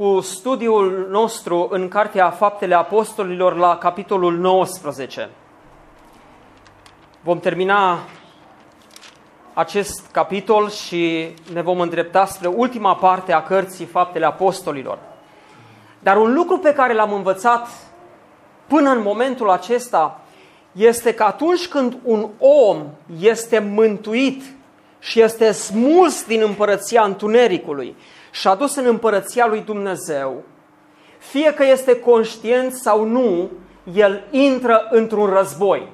cu studiul nostru în Cartea Faptele Apostolilor la capitolul 19. Vom termina acest capitol și ne vom îndrepta spre ultima parte a cărții Faptele Apostolilor. Dar un lucru pe care l-am învățat până în momentul acesta este că atunci când un om este mântuit și este smuls din împărăția întunericului și adus în împărăția lui Dumnezeu, fie că este conștient sau nu, el intră într-un război.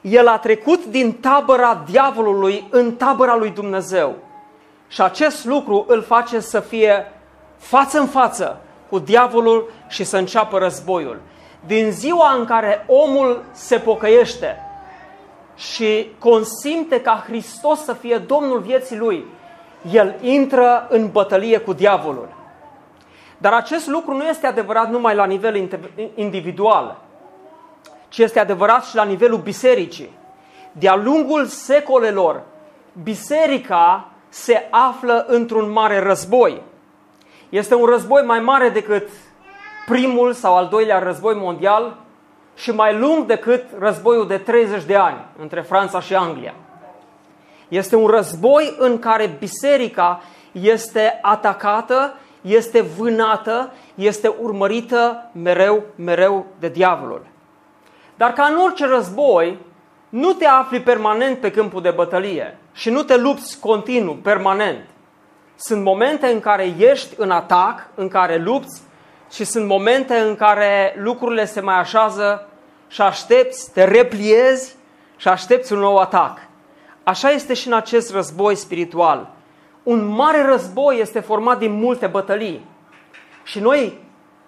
El a trecut din tabăra diavolului în tabăra lui Dumnezeu. Și acest lucru îl face să fie față în față cu diavolul și să înceapă războiul. Din ziua în care omul se pocăiește și consimte ca Hristos să fie Domnul vieții lui, el intră în bătălie cu diavolul. Dar acest lucru nu este adevărat numai la nivel individual, ci este adevărat și la nivelul bisericii. De-a lungul secolelor, biserica se află într-un mare război. Este un război mai mare decât primul sau al doilea război mondial și mai lung decât războiul de 30 de ani între Franța și Anglia. Este un război în care biserica este atacată, este vânată, este urmărită mereu, mereu de diavolul. Dar ca în orice război, nu te afli permanent pe câmpul de bătălie și nu te lupți continuu, permanent. Sunt momente în care ești în atac, în care lupți și sunt momente în care lucrurile se mai așează și aștepți, te repliezi și aștepți un nou atac. Așa este și în acest război spiritual. Un mare război este format din multe bătălii. Și noi,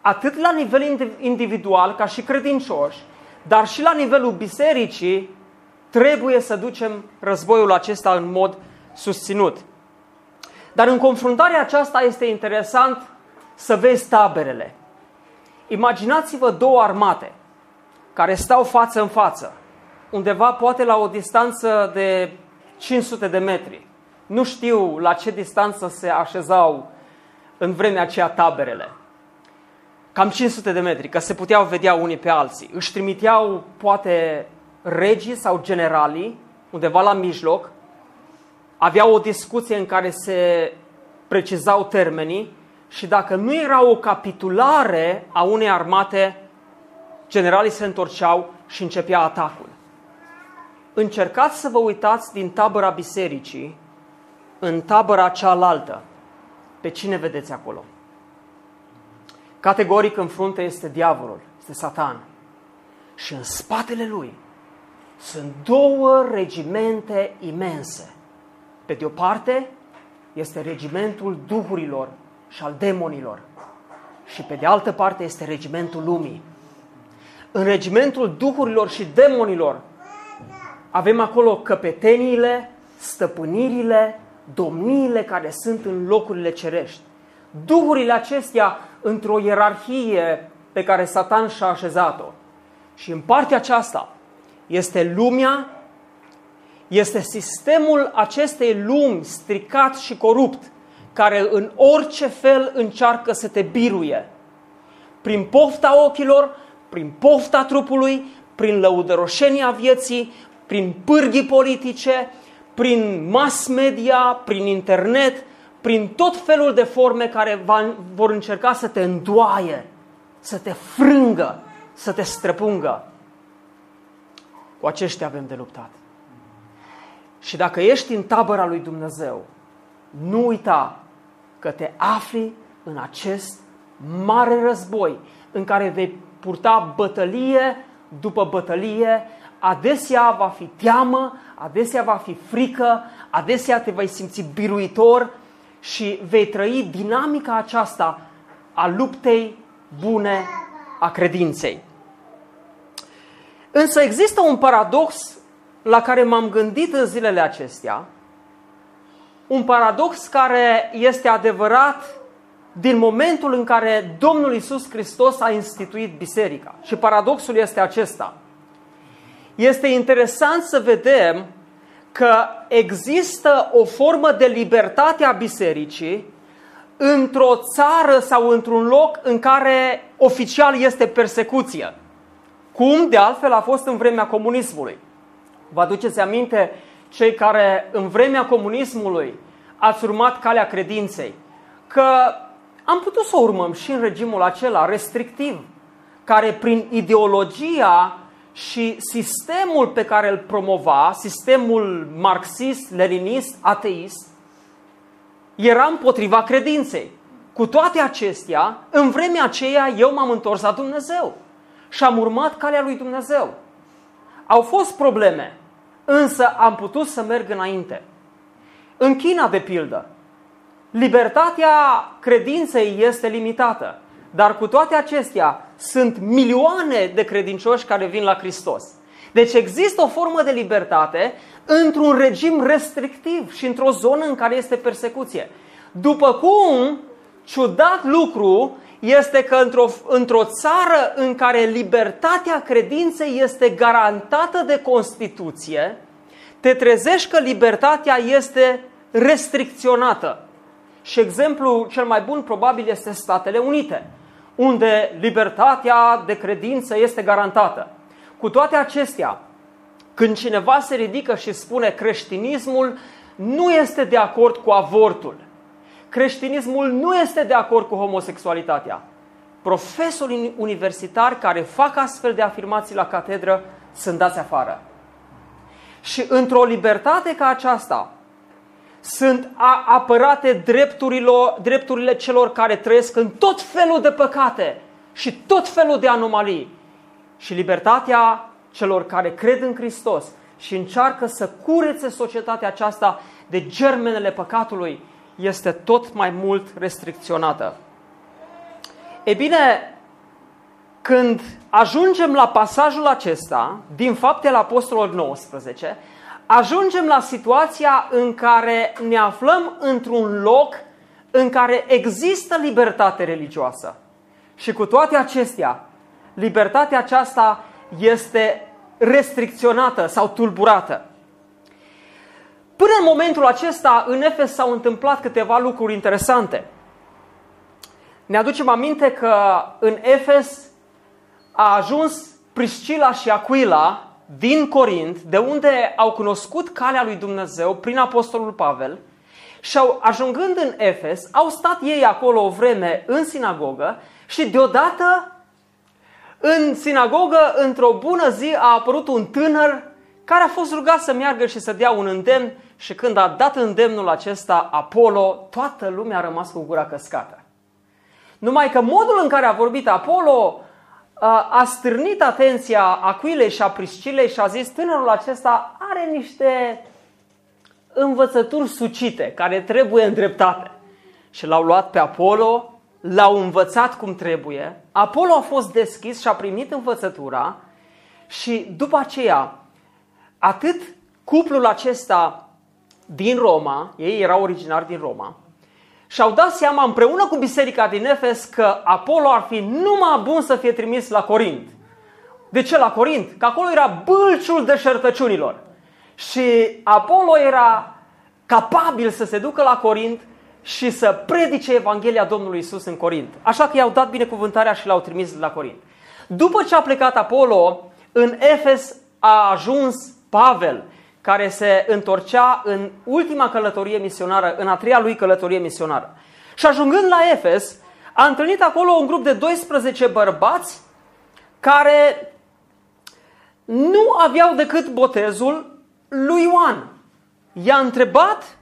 atât la nivel individual, ca și credincioși, dar și la nivelul bisericii, trebuie să ducem războiul acesta în mod susținut. Dar în confruntarea aceasta este interesant să vezi taberele. Imaginați-vă două armate care stau față în față, undeva poate la o distanță de 500 de metri. Nu știu la ce distanță se așezau în vremea aceea taberele. Cam 500 de metri, că se puteau vedea unii pe alții. Își trimiteau poate regii sau generalii undeva la mijloc, aveau o discuție în care se precizau termenii și dacă nu era o capitulare a unei armate, generalii se întorceau și începea atacul încercați să vă uitați din tabăra bisericii în tabăra cealaltă. Pe cine vedeți acolo? Categoric în frunte este diavolul, este satan. Și în spatele lui sunt două regimente imense. Pe de o parte este regimentul duhurilor și al demonilor. Și pe de altă parte este regimentul lumii. În regimentul duhurilor și demonilor avem acolo căpeteniile, stăpânirile, domniile care sunt în locurile cerești. Duhurile acestea într-o ierarhie pe care Satan și-a așezat-o. Și în partea aceasta este lumea, este sistemul acestei lumi stricat și corupt, care în orice fel încearcă să te biruie. Prin pofta ochilor, prin pofta trupului, prin lăudăroșenia vieții, prin pârghii politice, prin mass media, prin internet, prin tot felul de forme care va, vor încerca să te îndoaie, să te frângă, să te străpungă. Cu aceștia avem de luptat. Și dacă ești în tabăra lui Dumnezeu, nu uita că te afli în acest mare război în care vei purta bătălie după bătălie, adesea va fi teamă, adesea va fi frică, adesea te vei simți biruitor și vei trăi dinamica aceasta a luptei bune a credinței. Însă există un paradox la care m-am gândit în zilele acestea, un paradox care este adevărat din momentul în care Domnul Isus Hristos a instituit biserica. Și paradoxul este acesta. Este interesant să vedem că există o formă de libertate a bisericii într-o țară sau într-un loc în care oficial este persecuție. Cum de altfel a fost în vremea comunismului. Vă aduceți aminte cei care în vremea comunismului ați urmat calea credinței, că am putut să o urmăm și în regimul acela restrictiv, care prin ideologia și sistemul pe care îl promova, sistemul marxist, leninist, ateist, era împotriva credinței. Cu toate acestea, în vremea aceea eu m-am întors la Dumnezeu și am urmat calea lui Dumnezeu. Au fost probleme, însă am putut să merg înainte. În China, de pildă, libertatea credinței este limitată, dar cu toate acestea sunt milioane de credincioși care vin la Hristos. Deci există o formă de libertate într-un regim restrictiv și într-o zonă în care este persecuție. După cum, ciudat lucru este că într-o, într-o țară în care libertatea credinței este garantată de Constituție, te trezești că libertatea este restricționată. Și exemplu cel mai bun probabil este Statele Unite, unde libertatea de credință este garantată. Cu toate acestea, când cineva se ridică și spune creștinismul nu este de acord cu avortul, creștinismul nu este de acord cu homosexualitatea, profesorii universitari care fac astfel de afirmații la catedră sunt dați afară. Și într-o libertate ca aceasta sunt apărate drepturile, drepturile celor care trăiesc în tot felul de păcate și tot felul de anomalii. Și libertatea celor care cred în Hristos și încearcă să curețe societatea aceasta de germenele păcatului este tot mai mult restricționată. E bine, când ajungem la pasajul acesta din Faptele Apostolilor 19, ajungem la situația în care ne aflăm într-un loc în care există libertate religioasă. Și cu toate acestea, libertatea aceasta este restricționată sau tulburată. Până în momentul acesta, în Efes s-au întâmplat câteva lucruri interesante. Ne aducem aminte că în Efes a ajuns Priscila și Aquila din Corint, de unde au cunoscut calea lui Dumnezeu prin Apostolul Pavel și au, ajungând în Efes, au stat ei acolo o vreme în sinagogă și deodată în sinagogă, într-o bună zi, a apărut un tânăr care a fost rugat să meargă și să dea un îndemn și când a dat îndemnul acesta Apollo, toată lumea a rămas cu gura căscată. Numai că modul în care a vorbit Apollo a stârnit atenția Aquilei și a Priscilei și a zis tânărul acesta are niște învățături sucite care trebuie îndreptate. Și l-au luat pe Apollo, l-au învățat cum trebuie, Apollo a fost deschis și a primit învățătura și după aceea atât cuplul acesta din Roma, ei erau originari din Roma, și-au dat seama împreună cu biserica din Efes că Apollo ar fi numai bun să fie trimis la Corint. De ce la Corint? Că acolo era bâlciul deșertăciunilor. Și Apollo era capabil să se ducă la Corint și să predice Evanghelia Domnului Isus în Corint. Așa că i-au dat binecuvântarea și l-au trimis la Corint. După ce a plecat Apollo, în Efes a ajuns Pavel, care se întorcea în ultima călătorie misionară, în a treia lui călătorie misionară. Și ajungând la Efes, a întâlnit acolo un grup de 12 bărbați care nu aveau decât botezul lui Ioan. I-a întrebat,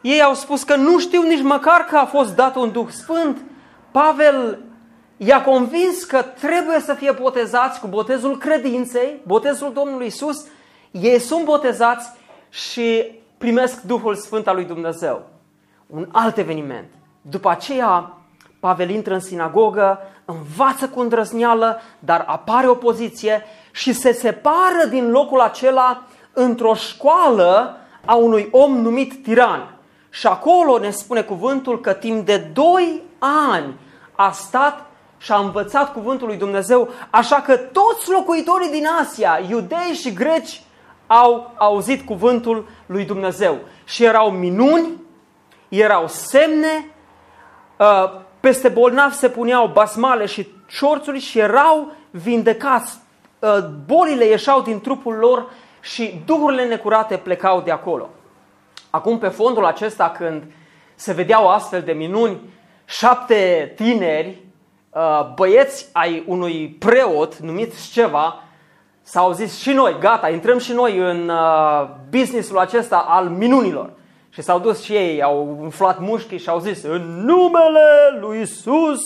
ei au spus că nu știu nici măcar că a fost dat un Duh Sfânt. Pavel i-a convins că trebuie să fie botezați cu botezul credinței, botezul Domnului Isus, ei sunt botezați și primesc Duhul Sfânt al lui Dumnezeu. Un alt eveniment. După aceea, Pavel intră în sinagogă, învață cu îndrăzneală, dar apare opoziție și se separă din locul acela într-o școală a unui om numit tiran. Și acolo ne spune cuvântul că timp de doi ani a stat și a învățat cuvântul lui Dumnezeu, așa că toți locuitorii din Asia, iudei și greci, au auzit cuvântul lui Dumnezeu. Și erau minuni, erau semne, uh, peste bolnavi se puneau basmale și șorțuri și erau vindecați. Uh, bolile ieșeau din trupul lor și duhurile necurate plecau de acolo. Acum, pe fondul acesta, când se vedeau astfel de minuni, șapte tineri, uh, băieți ai unui preot numit Sceva, s-au zis și noi, gata, intrăm și noi în uh, businessul acesta al minunilor. Și s-au dus și ei, au umflat mușchii și au zis, în numele lui Isus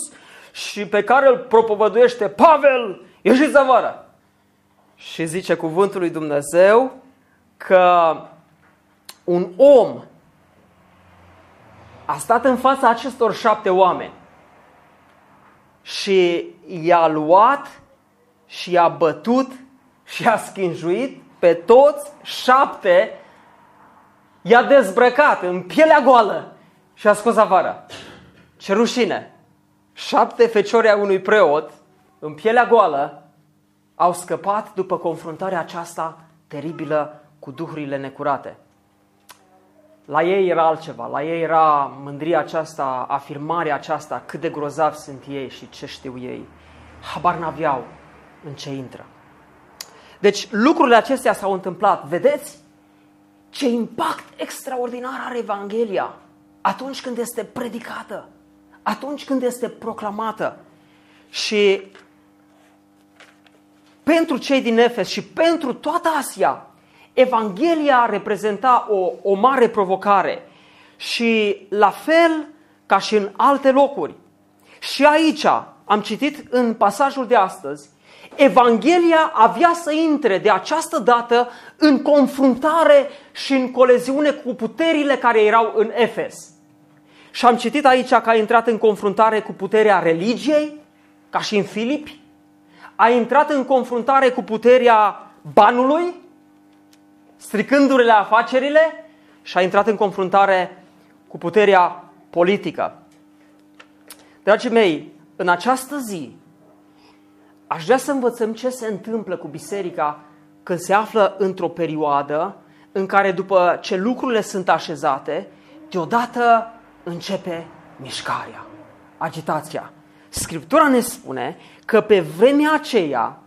și pe care îl propovăduiește Pavel, ieșiți afară. Și zice cuvântul lui Dumnezeu că un om a stat în fața acestor șapte oameni și i-a luat și i-a bătut și a schinjuit pe toți șapte, i-a dezbrăcat în pielea goală și a scos afară. Ce rușine! Șapte feciori a unui preot, în pielea goală, au scăpat după confruntarea aceasta teribilă cu duhurile necurate. La ei era altceva, la ei era mândria aceasta, afirmarea aceasta, cât de grozavi sunt ei și ce știu ei. Habar n-aveau în ce intră. Deci lucrurile acestea s-au întâmplat. Vedeți ce impact extraordinar are Evanghelia atunci când este predicată, atunci când este proclamată. Și pentru cei din Efes și pentru toată Asia, Evanghelia reprezenta o, o mare provocare și la fel ca și în alte locuri. Și aici am citit în pasajul de astăzi, Evanghelia avea să intre de această dată în confruntare și în coleziune cu puterile care erau în Efes. Și am citit aici că a intrat în confruntare cu puterea religiei, ca și în Filipi, a intrat în confruntare cu puterea banului, stricându-le afacerile și a intrat în confruntare cu puterea politică. Dragii mei, în această zi aș vrea să învățăm ce se întâmplă cu biserica când se află într-o perioadă în care după ce lucrurile sunt așezate, deodată începe mișcarea, agitația. Scriptura ne spune că pe vremea aceea,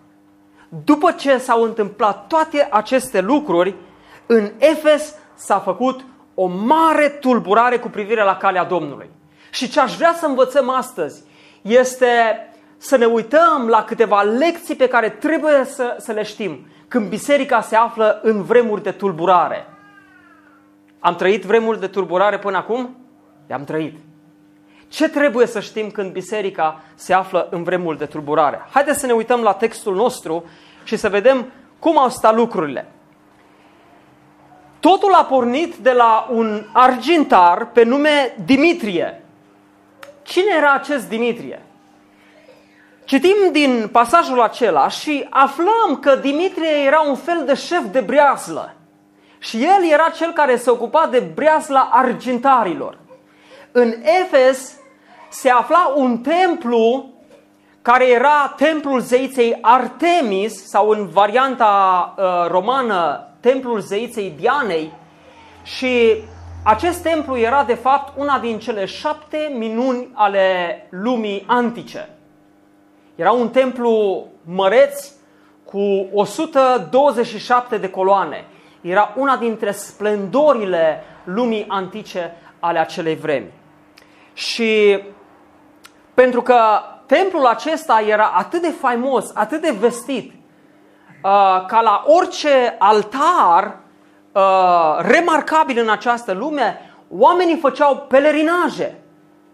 după ce s-au întâmplat toate aceste lucruri, în Efes s-a făcut o mare tulburare cu privire la calea Domnului. Și ce aș vrea să învățăm astăzi este să ne uităm la câteva lecții pe care trebuie să, să le știm când biserica se află în vremuri de tulburare. Am trăit vremuri de tulburare până acum? Le-am trăit. Ce trebuie să știm când biserica se află în vremuri de tulburare? Haideți să ne uităm la textul nostru și să vedem cum au stat lucrurile. Totul a pornit de la un argintar pe nume Dimitrie. Cine era acest Dimitrie? Citim din pasajul acela și aflăm că Dimitrie era un fel de șef de breaslă. Și el era cel care se ocupa de breasla argintarilor. În Efes se afla un templu care era templul zeiței Artemis sau în varianta uh, romană templul zeiței Dianei și acest templu era de fapt una din cele șapte minuni ale lumii antice. Era un templu măreț cu 127 de coloane. Era una dintre splendorile lumii antice ale acelei vremi. Și pentru că templul acesta era atât de faimos, atât de vestit, uh, ca la orice altar uh, remarcabil în această lume, oamenii făceau pelerinaje.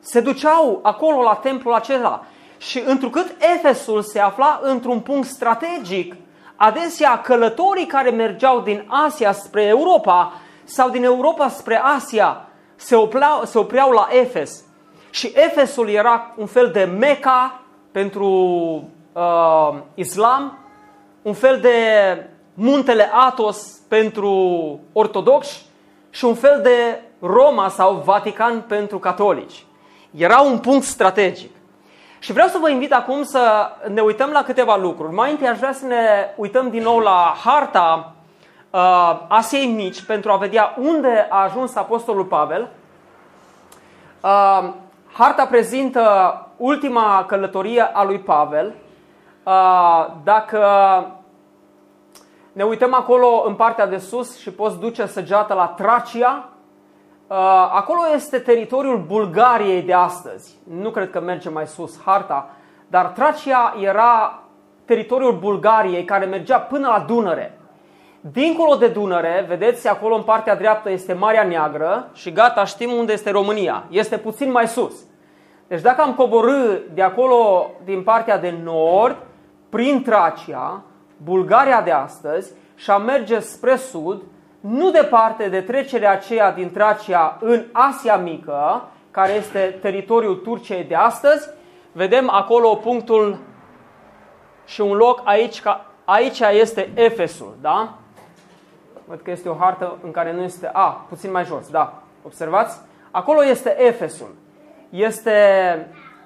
Se duceau acolo la templul acela. Și întrucât Efesul se afla într-un punct strategic, adesea călătorii care mergeau din Asia spre Europa sau din Europa spre Asia se, opleau, se opreau la Efes. Și Efesul era un fel de Meca pentru uh, islam, un fel de muntele Atos pentru ortodoxi și un fel de Roma sau Vatican pentru catolici. Era un punct strategic. Și vreau să vă invit acum să ne uităm la câteva lucruri. Mai întâi aș vrea să ne uităm din nou la harta uh, Asiei Mici pentru a vedea unde a ajuns Apostolul Pavel. Uh, harta prezintă ultima călătorie a lui Pavel. Uh, dacă ne uităm acolo în partea de sus și poți duce săgeata la Tracia, Uh, acolo este teritoriul Bulgariei de astăzi. Nu cred că merge mai sus harta, dar Tracia era teritoriul Bulgariei care mergea până la Dunăre. Dincolo de Dunăre, vedeți, acolo în partea dreaptă este Marea Neagră și gata, știm unde este România. Este puțin mai sus. Deci dacă am coborâ de acolo, din partea de nord, prin Tracia, Bulgaria de astăzi, și am merge spre sud, nu departe de trecerea aceea din Tracia în Asia Mică, care este teritoriul Turciei de astăzi, vedem acolo punctul și un loc aici, aici este Efesul, da? Văd că este o hartă în care nu este A, puțin mai jos, da. Observați? Acolo este Efesul. Este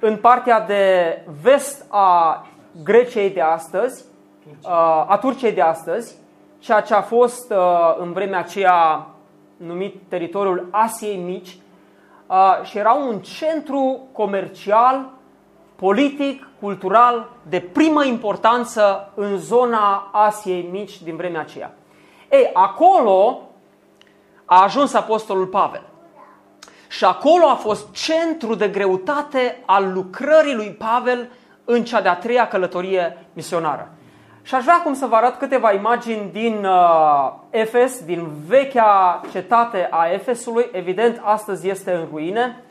în partea de vest a Greciei de astăzi, a Turciei de astăzi, ceea ce a fost uh, în vremea aceea numit teritoriul Asiei Mici uh, și era un centru comercial, politic, cultural de primă importanță în zona Asiei Mici din vremea aceea. Ei, acolo a ajuns Apostolul Pavel. Și acolo a fost centru de greutate al lucrării lui Pavel în cea de-a treia călătorie misionară. Și aș vrea acum să vă arăt câteva imagini din uh, Efes, din vechea cetate a Efesului. Evident, astăzi este în ruine.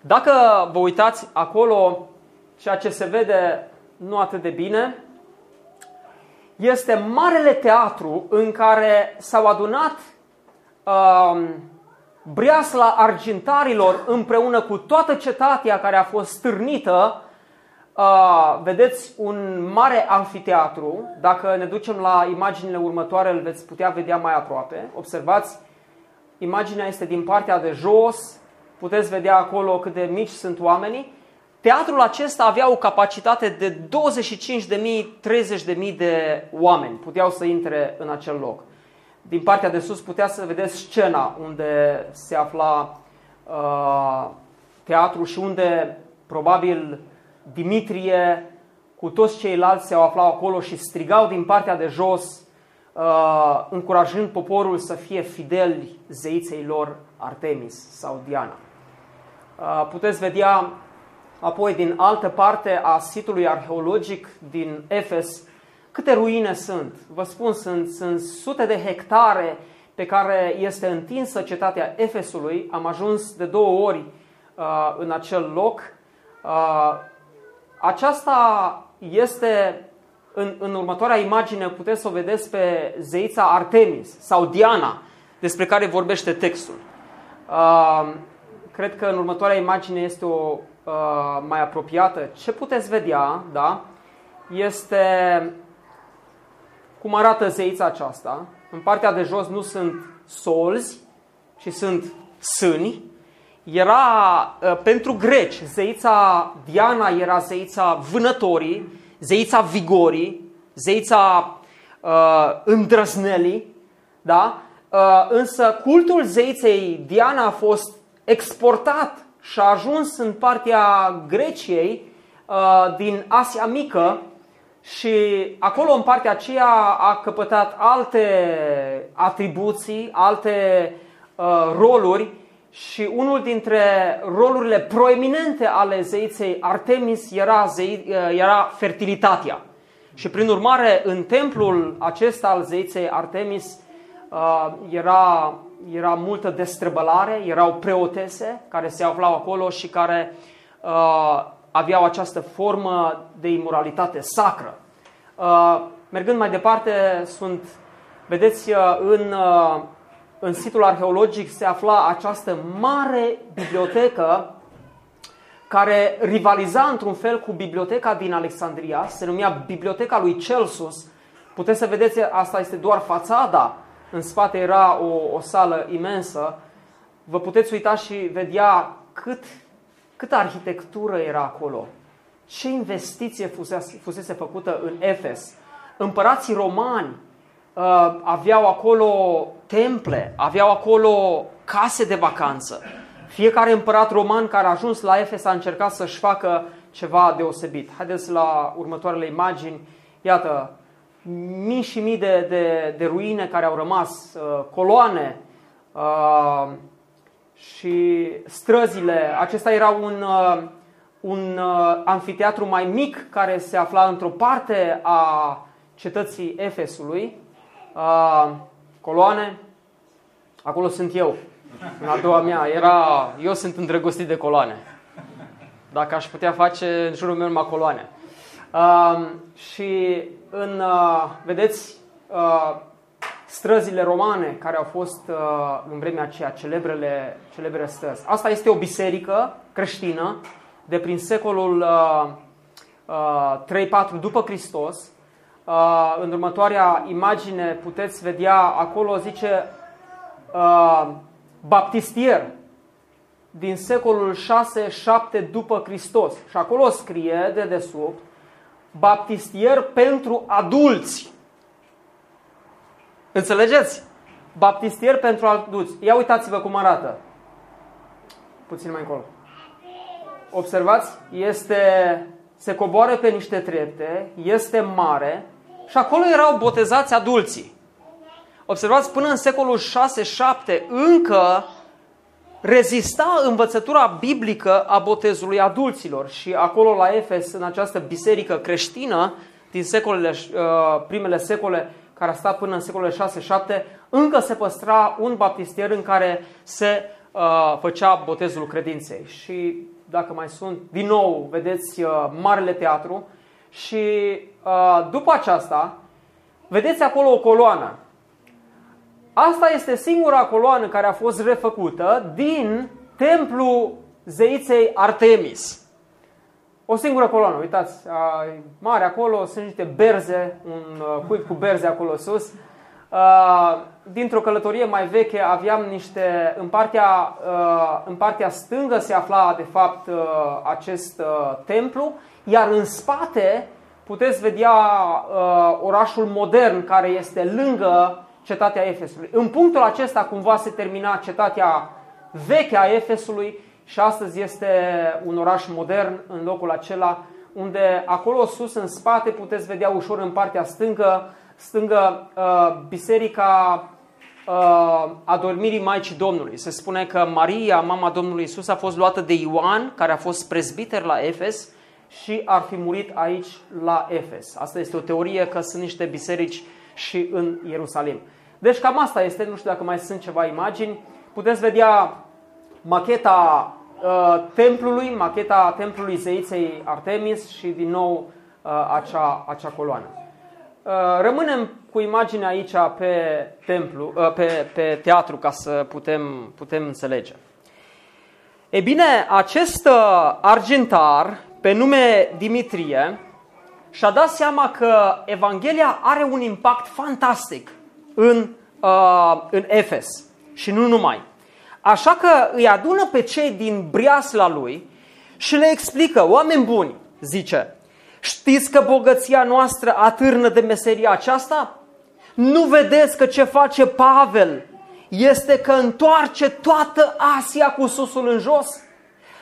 Dacă vă uitați acolo, ceea ce se vede nu atât de bine, este marele teatru în care s-au adunat uh, breasla argintarilor împreună cu toată cetatea care a fost stârnită Uh, vedeți un mare anfiteatru. Dacă ne ducem la imaginile următoare, îl veți putea vedea mai aproape. Observați, imaginea este din partea de jos. Puteți vedea acolo cât de mici sunt oamenii. Teatrul acesta avea o capacitate de 25.000-30.000 de oameni. Puteau să intre în acel loc. Din partea de sus putea să vedeți scena unde se afla uh, teatru și unde probabil Dimitrie cu toți ceilalți se aflau acolo și strigau din partea de jos, uh, încurajând poporul să fie fideli zeiței lor Artemis sau Diana. Uh, puteți vedea apoi din altă parte a sitului arheologic din Efes câte ruine sunt. Vă spun, sunt, sunt sute de hectare pe care este întinsă cetatea Efesului. Am ajuns de două ori uh, în acel loc. Uh, aceasta este, în, în următoarea imagine puteți să o vedeți pe zeița Artemis sau Diana, despre care vorbește textul. Uh, cred că în următoarea imagine este o uh, mai apropiată. Ce puteți vedea, da, este cum arată zeița aceasta. În partea de jos nu sunt solzi, ci sunt sâni era uh, pentru greci, zeița Diana era zeița vânătorii, zeița vigorii, zeița uh, îndrăznelii, da? Uh, însă cultul zeiței Diana a fost exportat și a ajuns în partea Greciei uh, din Asia Mică și acolo în partea aceea a căpătat alte atribuții, alte uh, roluri și unul dintre rolurile proeminente ale zeiței Artemis era, zei, era fertilitatea. Și prin urmare, în templul acesta al zeiței Artemis uh, era, era multă destrăbălare, erau preotese care se aflau acolo și care uh, aveau această formă de imoralitate sacră. Uh, mergând mai departe, sunt, vedeți, în în situl arheologic se afla această mare bibliotecă care rivaliza într-un fel cu biblioteca din Alexandria, se numea Biblioteca lui Celsus. Puteți să vedeți, asta este doar fațada, în spate era o, o sală imensă. Vă puteți uita și vedea cât, cât arhitectură era acolo. Ce investiție fusese, fusese făcută în Efes. Împărații romani uh, aveau acolo temple, aveau acolo case de vacanță. Fiecare împărat roman care a ajuns la Efes a încercat să-și facă ceva deosebit. Haideți la următoarele imagini. Iată, mii și mii de, de, de ruine care au rămas, uh, coloane uh, și străzile. Acesta era un, uh, un uh, anfiteatru mai mic care se afla într-o parte a cetății Efesului. Uh, coloane, acolo sunt eu. În a doua mea era, eu sunt îndrăgostit de coloane. Dacă aș putea face în jurul meu numai coloane. Uh, și în, uh, vedeți, uh, străzile romane care au fost uh, în vremea aceea, celebrele, celebre străzi. Asta este o biserică creștină de prin secolul uh, uh, 3-4 după Hristos. Uh, în următoarea imagine puteți vedea, acolo zice uh, baptistier din secolul 6-7 după Hristos. Și acolo scrie de desubt baptistier pentru adulți. Înțelegeți? Baptistier pentru adulți. Ia uitați-vă cum arată. Puțin mai încolo. Observați? Este, se coboară pe niște trepte, este mare și acolo erau botezați adulții. Observați, până în secolul 6-7 încă rezista învățătura biblică a botezului adulților și acolo la Efes, în această biserică creștină din secolele, uh, primele secole, care a stat până în secolele 6-7, încă se păstra un baptistier în care se uh, făcea botezul credinței. Și dacă mai sunt, din nou, vedeți uh, Marele Teatru și după aceasta, vedeți acolo o coloană Asta este singura coloană care a fost refăcută din templul zeiței Artemis. O singură coloană, uitați, mare acolo, sunt niște berze, un uh, cuib cu berze acolo sus. Dintr-o călătorie mai veche aveam niște, în partea, în partea stângă se afla de fapt acest templu, iar în spate puteți vedea orașul modern care este lângă cetatea Efesului. În punctul acesta cumva se termina cetatea veche a Efesului și astăzi este un oraș modern în locul acela unde acolo sus în spate puteți vedea ușor în partea stângă, stângă uh, biserica uh, adormirii Maicii Domnului. Se spune că Maria, mama Domnului Isus, a fost luată de Ioan, care a fost prezbiter la Efes și ar fi murit aici la Efes. Asta este o teorie că sunt niște biserici și în Ierusalim. Deci cam asta este, nu știu dacă mai sunt ceva imagini. Puteți vedea macheta uh, templului, macheta templului zeiței Artemis și din nou uh, acea, acea coloană. Uh, rămânem cu imaginea aici pe templu, uh, pe, pe teatru ca să putem, putem înțelege. E bine, acest uh, argentar pe nume Dimitrie și-a dat seama că Evanghelia are un impact fantastic în, uh, în Efes și nu numai. Așa că îi adună pe cei din briasla lui și le explică, oameni buni, zice, știți că bogăția noastră atârnă de meseria aceasta? Nu vedeți că ce face Pavel este că întoarce toată Asia cu susul în jos?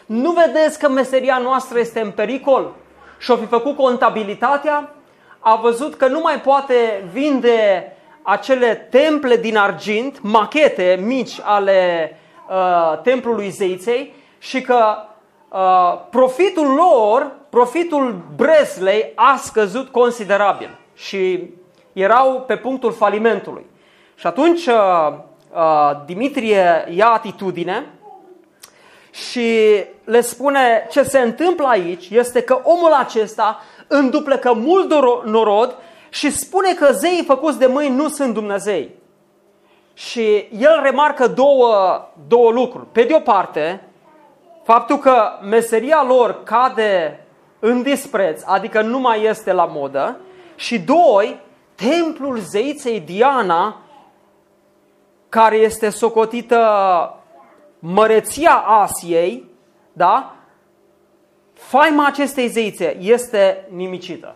Nu vedeți că meseria noastră este în pericol? Și-o fi făcut contabilitatea? A văzut că nu mai poate vinde acele temple din argint, machete mici ale uh, templului zeiței și că uh, profitul lor, profitul Breslei a scăzut considerabil și erau pe punctul falimentului. Și atunci uh, uh, Dimitrie ia atitudine și le spune ce se întâmplă aici este că omul acesta înduplecă mult norod și spune că zeii făcuți de mâini nu sunt Dumnezei. Și el remarcă două, două lucruri. Pe de o parte, faptul că meseria lor cade în dispreț, adică nu mai este la modă, și doi, templul zeiței Diana, care este socotită măreția Asiei, da? Faima acestei zeițe este nimicită.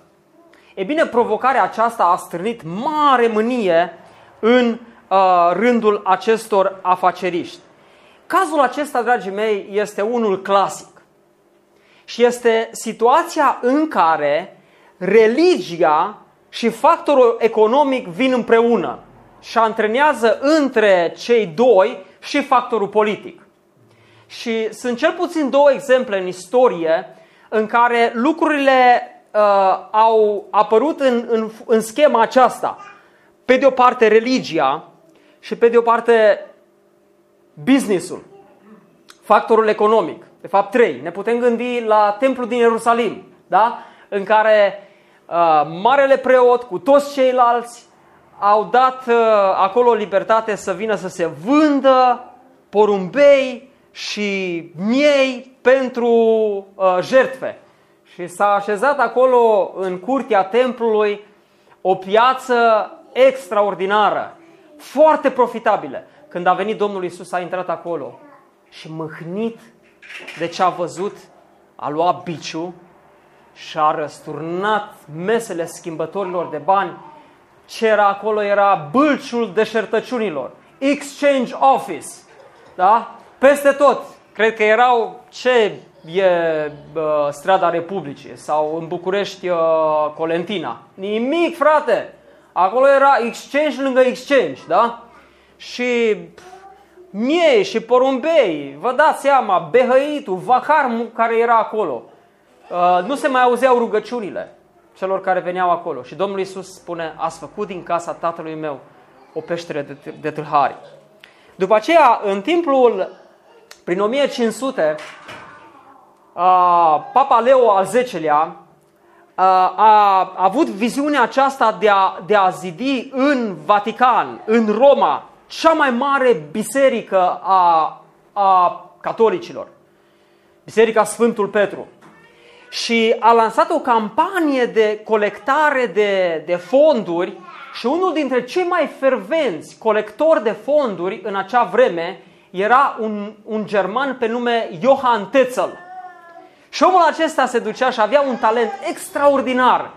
E bine, provocarea aceasta a strânit mare mânie în uh, rândul acestor afaceriști. Cazul acesta, dragii mei, este unul clasic. Și este situația în care religia și factorul economic vin împreună și antrenează între cei doi și factorul politic. Și sunt cel puțin două exemple în istorie în care lucrurile uh, au apărut în, în, în schema aceasta. Pe de o parte religia și pe de o parte businessul, factorul economic. De fapt, trei. Ne putem gândi la templul din Ierusalim, da? în care uh, marele preot cu toți ceilalți au dat uh, acolo libertate să vină să se vândă porumbei și miei pentru uh, jertfe. Și s-a așezat acolo în curtea templului o piață extraordinară, foarte profitabilă. Când a venit Domnul Isus, a intrat acolo și mâhnit de ce a văzut, a luat biciu și a răsturnat mesele schimbătorilor de bani. Ce era acolo era bâlciul deșertăciunilor, exchange office, da? Peste tot. Cred că erau ce e uh, strada Republicii sau în București uh, Colentina. Nimic, frate! Acolo era exchange lângă exchange, da? Și miei și porumbei, vă dați seama, behăitul, vacarmul care era acolo. Uh, nu se mai auzeau rugăciunile celor care veneau acolo. Și Domnul Iisus spune, ați făcut din casa tatălui meu o peștere de, de tâlhari. După aceea, în timpul, prin 1500, Papa Leo al X-lea a avut viziunea aceasta de a, de a zidi în Vatican, în Roma, cea mai mare biserică a, a catolicilor, Biserica Sfântul Petru. Și a lansat o campanie de colectare de, de fonduri și unul dintre cei mai fervenți colectori de fonduri în acea vreme era un, un german pe nume Johann Tetzel. Și omul acesta se ducea și avea un talent extraordinar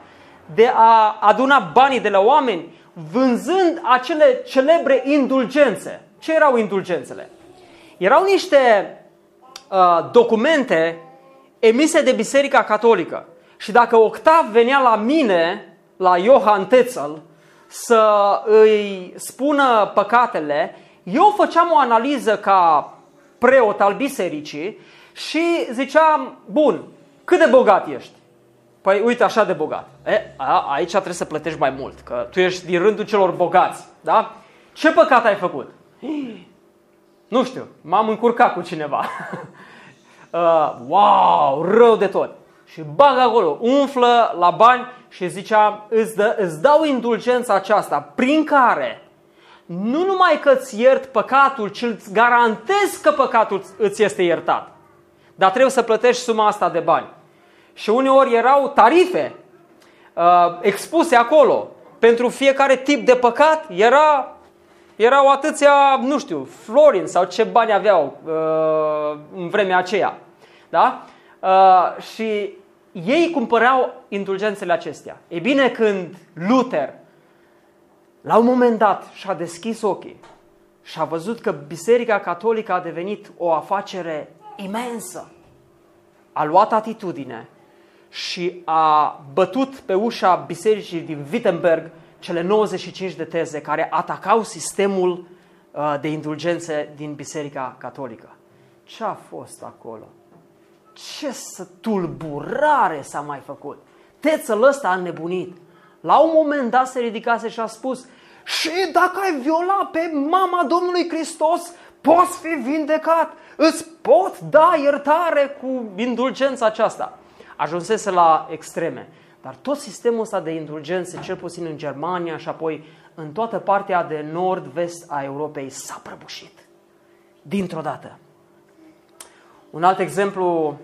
de a aduna banii de la oameni vânzând acele celebre indulgențe. Ce erau indulgențele? Erau niște uh, documente emise de Biserica Catolică. Și dacă Octav venea la mine, la Johann Tetzel, să îi spună păcatele, eu făceam o analiză ca preot al bisericii și ziceam, bun, cât de bogat ești? Păi uite așa de bogat. E, a, aici trebuie să plătești mai mult, că tu ești din rândul celor bogați. Da? Ce păcat ai făcut? Nu știu, m-am încurcat cu cineva. uh, wow, rău de tot. Și bag acolo, umflă la bani și zicea, îți, dă, îți dau indulgența aceasta prin care nu numai că îți iert păcatul, ci îți garantez că păcatul îți este iertat. Dar trebuie să plătești suma asta de bani. Și uneori erau tarife uh, expuse acolo. Pentru fiecare tip de păcat era, erau atâția, nu știu, florin sau ce bani aveau uh, în vremea aceea. Da? Uh, și ei cumpărau indulgențele acestea. E bine când Luther, la un moment dat, și-a deschis ochii și a văzut că Biserica Catolică a devenit o afacere imensă. A luat atitudine și a bătut pe ușa bisericii din Wittenberg cele 95 de teze care atacau sistemul uh, de indulgențe din Biserica Catolică. Ce a fost acolo? Ce să tulburare s-a mai făcut? Tețăl ăsta a nebunit. La un moment dat se ridicase și a spus și dacă ai viola pe mama Domnului Hristos, poți fi vindecat. Îți pot da iertare cu indulgența aceasta. Ajunsese la extreme. Dar tot sistemul ăsta de indulgențe, cel puțin în Germania și apoi în toată partea de nord-vest a Europei, s-a prăbușit. Dintr-o dată. Un alt exemplu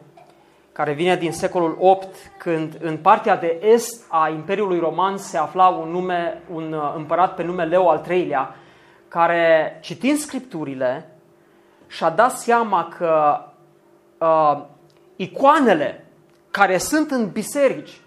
care vine din secolul 8, când în partea de est a Imperiului Roman se afla un, nume, un uh, împărat pe nume Leo al III-lea, care, citind scripturile, și-a dat seama că uh, icoanele care sunt în biserici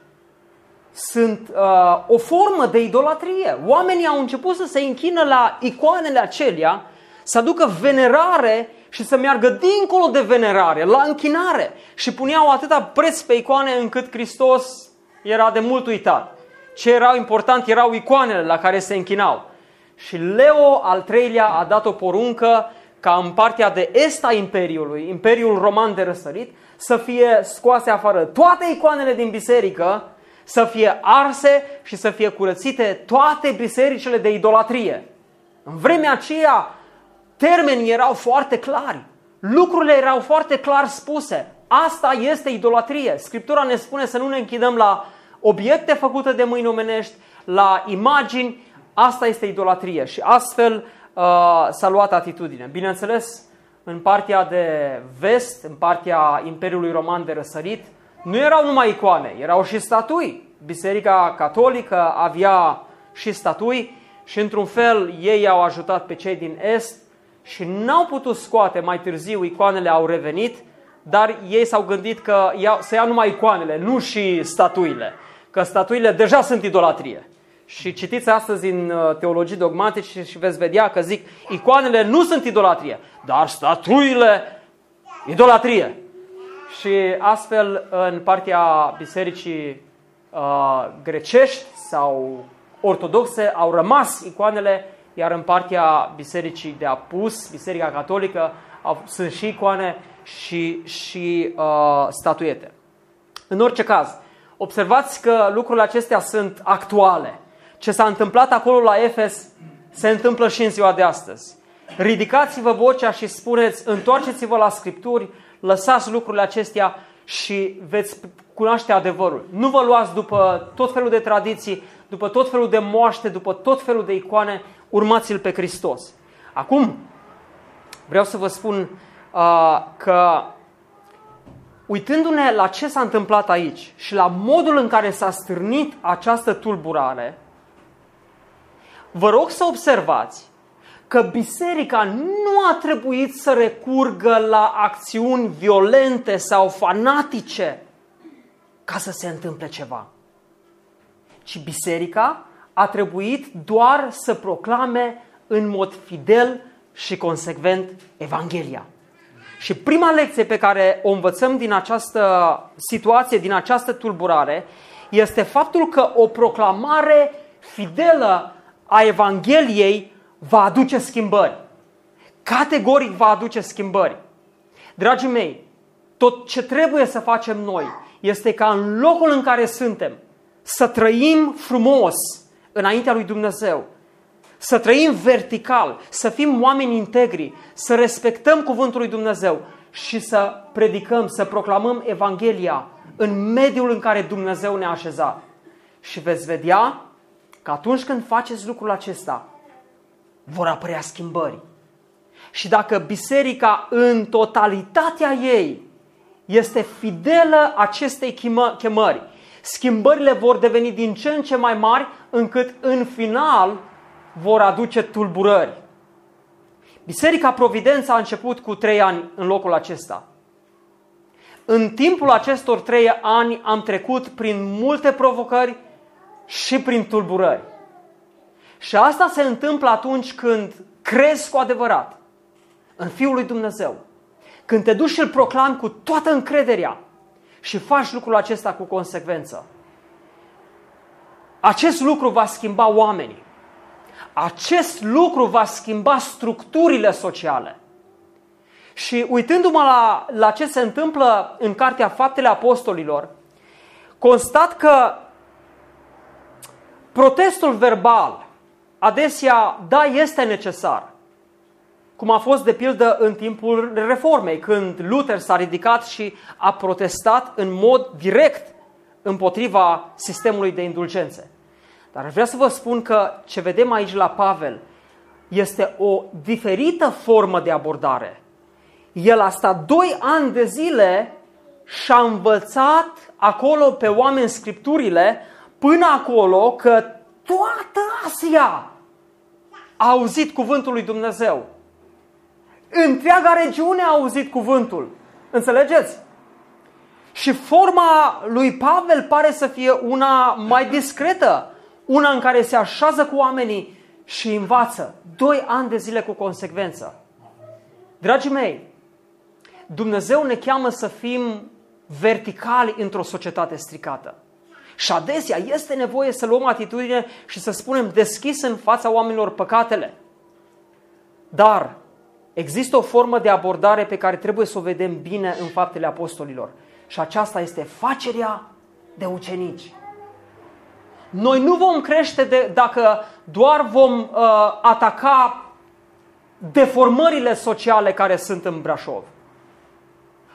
sunt uh, o formă de idolatrie. Oamenii au început să se închină la icoanele acelea, să aducă venerare și să meargă dincolo de venerare, la închinare. Și puneau atâta preț pe icoane încât Hristos era de mult uitat. Ce era important erau icoanele la care se închinau. Și Leo al treilea a dat o poruncă ca în partea de est a Imperiului, Imperiul Roman de răsărit, să fie scoase afară toate icoanele din biserică, să fie arse și să fie curățite toate bisericile de idolatrie. În vremea aceea, termenii erau foarte clari, lucrurile erau foarte clar spuse. Asta este idolatrie. Scriptura ne spune să nu ne închidăm la obiecte făcute de mâini omenești, la imagini, asta este idolatrie. Și astfel uh, s-a luat atitudine. Bineînțeles, în partea de vest, în partea Imperiului Roman de răsărit, nu erau numai icoane, erau și statui. Biserica Catolică avea și statui și într-un fel ei au ajutat pe cei din Est și n-au putut scoate mai târziu, icoanele au revenit, dar ei s-au gândit că iau, să ia numai icoanele, nu și statuile, că statuile deja sunt idolatrie. Și citiți astăzi în uh, teologii dogmatice și veți vedea că zic, icoanele nu sunt idolatrie, dar statuile idolatrie. Și astfel în partea bisericii uh, grecești sau ortodoxe au rămas icoanele, iar în partea bisericii de apus, biserica catolică, au, sunt și icoane și, și uh, statuete. În orice caz, observați că lucrurile acestea sunt actuale. Ce s-a întâmplat acolo la Efes se întâmplă și în ziua de astăzi. Ridicați-vă vocea și spuneți, întoarceți-vă la Scripturi, lăsați lucrurile acestea și veți cunoaște adevărul. Nu vă luați după tot felul de tradiții, după tot felul de moaște, după tot felul de icoane, urmați-L pe Hristos. Acum, vreau să vă spun uh, că uitându-ne la ce s-a întâmplat aici și la modul în care s-a stârnit această tulburare, vă rog să observați că biserica nu a trebuit să recurgă la acțiuni violente sau fanatice ca să se întâmple ceva. Ci biserica a trebuit doar să proclame în mod fidel și consecvent Evanghelia. Și prima lecție pe care o învățăm din această situație, din această tulburare, este faptul că o proclamare fidelă a Evangheliei va aduce schimbări. Categoric va aduce schimbări. Dragii mei, tot ce trebuie să facem noi este ca în locul în care suntem să trăim frumos înaintea lui Dumnezeu, să trăim vertical, să fim oameni integri, să respectăm cuvântul lui Dumnezeu și să predicăm, să proclamăm Evanghelia în mediul în care Dumnezeu ne-a așezat. Și veți vedea că atunci când faceți lucrul acesta, vor apărea schimbări. Și dacă biserica în totalitatea ei este fidelă acestei chemări, schimbările vor deveni din ce în ce mai mari, încât în final vor aduce tulburări. Biserica Providența a început cu trei ani în locul acesta. În timpul acestor trei ani am trecut prin multe provocări și prin tulburări. Și asta se întâmplă atunci când crezi cu adevărat în Fiul lui Dumnezeu. Când te duci și îl proclami cu toată încrederea și faci lucrul acesta cu consecvență. Acest lucru va schimba oamenii. Acest lucru va schimba structurile sociale. Și uitându-mă la, la ce se întâmplă în Cartea Faptele Apostolilor, constat că protestul verbal, adesea, da, este necesar. Cum a fost de pildă în timpul reformei, când Luther s-a ridicat și a protestat în mod direct împotriva sistemului de indulgențe. Dar vreau să vă spun că ce vedem aici la Pavel este o diferită formă de abordare. El a stat doi ani de zile și a învățat acolo pe oameni scripturile până acolo că toată Asia a auzit cuvântul lui Dumnezeu. Întreaga regiune a auzit cuvântul. Înțelegeți? Și forma lui Pavel pare să fie una mai discretă, una în care se așează cu oamenii și învață. Doi ani de zile cu consecvență. Dragii mei, Dumnezeu ne cheamă să fim verticali într-o societate stricată. Și adesea este nevoie să luăm atitudine și să spunem deschis în fața oamenilor păcatele. Dar există o formă de abordare pe care trebuie să o vedem bine în faptele apostolilor. Și aceasta este facerea de ucenici. Noi nu vom crește de, dacă doar vom uh, ataca deformările sociale care sunt în Brașov.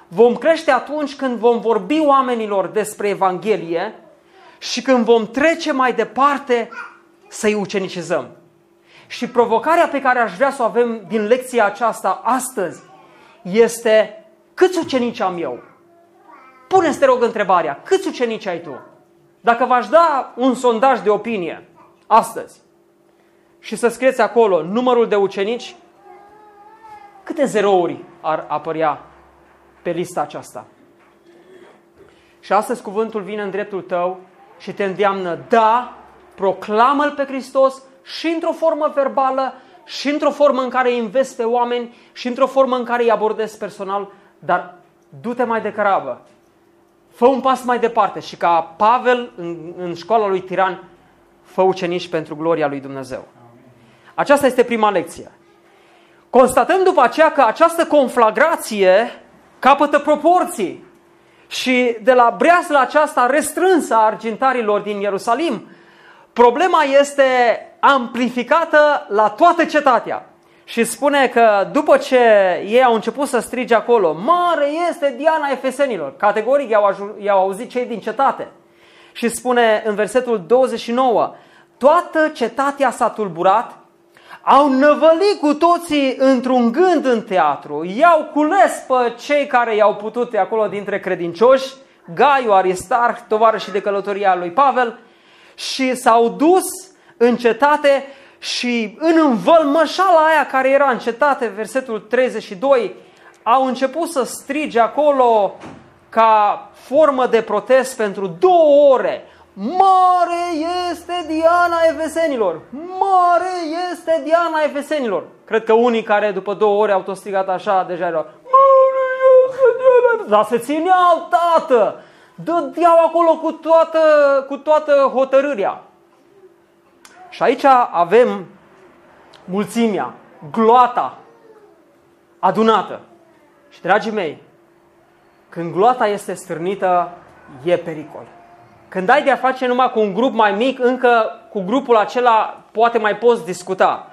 Vom crește atunci când vom vorbi oamenilor despre Evanghelie și când vom trece mai departe să-i ucenicizăm. Și provocarea pe care aș vrea să o avem din lecția aceasta astăzi este câți ucenici am eu? Pune-ți, te rog, întrebarea, câți ucenici ai tu? Dacă v-aș da un sondaj de opinie astăzi și să scrieți acolo numărul de ucenici, câte zerouri ar apărea pe lista aceasta? Și astăzi cuvântul vine în dreptul tău și te îndeamnă, da, proclamă-L pe Hristos și într-o formă verbală, și într-o formă în care investi pe oameni, și într-o formă în care îi abordezi personal, dar du-te mai de carabă. Fă un pas mai departe și ca Pavel în, în școala lui Tiran, fă ucenici pentru gloria lui Dumnezeu. Aceasta este prima lecție. Constatăm după aceea că această conflagrație capătă proporții. Și de la breasla aceasta restrânsă a argintarilor din Ierusalim, problema este amplificată la toată cetatea. Și spune că după ce ei au început să strige acolo, mare este Diana Efesenilor, categoric i-au, i-au auzit cei din cetate. Și spune în versetul 29, toată cetatea s-a tulburat, au năvălit cu toții într-un gând în teatru, i-au cules pe cei care i-au putut acolo dintre credincioși, Gaiu, Aristarh, tovarășii de călătoria lui Pavel, și s-au dus în cetate și în învălmășala aia care era în cetate, versetul 32, au început să strige acolo ca formă de protest pentru două ore. Mare este Diana Efesenilor! Mare este Diana Efesenilor! Cred că unii care după două ore au tot strigat așa, deja erau Mare este Diana Dar se țineau, tată! Dădeau acolo cu toată, cu toată hotărârea. Și aici avem mulțimea, gloata adunată. Și dragii mei, când gloata este stârnită, e pericol. Când ai de-a face numai cu un grup mai mic, încă cu grupul acela poate mai poți discuta.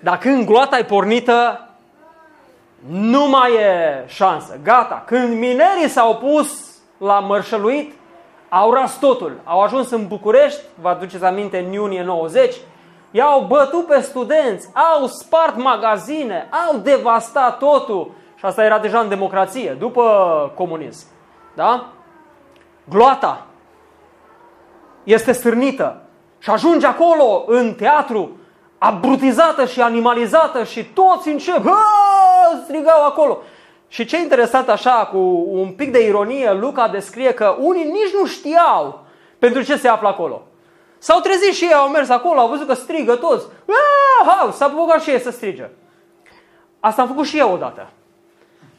Dar când gloata e pornită, nu mai e șansă. Gata. Când minerii s-au pus la mărșăluit, au ras totul. Au ajuns în București, vă aduceți aminte, în iunie 90, i-au bătut pe studenți, au spart magazine, au devastat totul. Și asta era deja în democrație, după comunism. Da? Gloata este stârnită și ajunge acolo, în teatru, abrutizată și animalizată și toți încep, strigau acolo. Și ce interesant așa, cu un pic de ironie, Luca descrie că unii nici nu știau pentru ce se află acolo. S-au trezit și ei, au mers acolo, au văzut că strigă toți. S-a apucat și ei să strige. Asta am făcut și eu odată.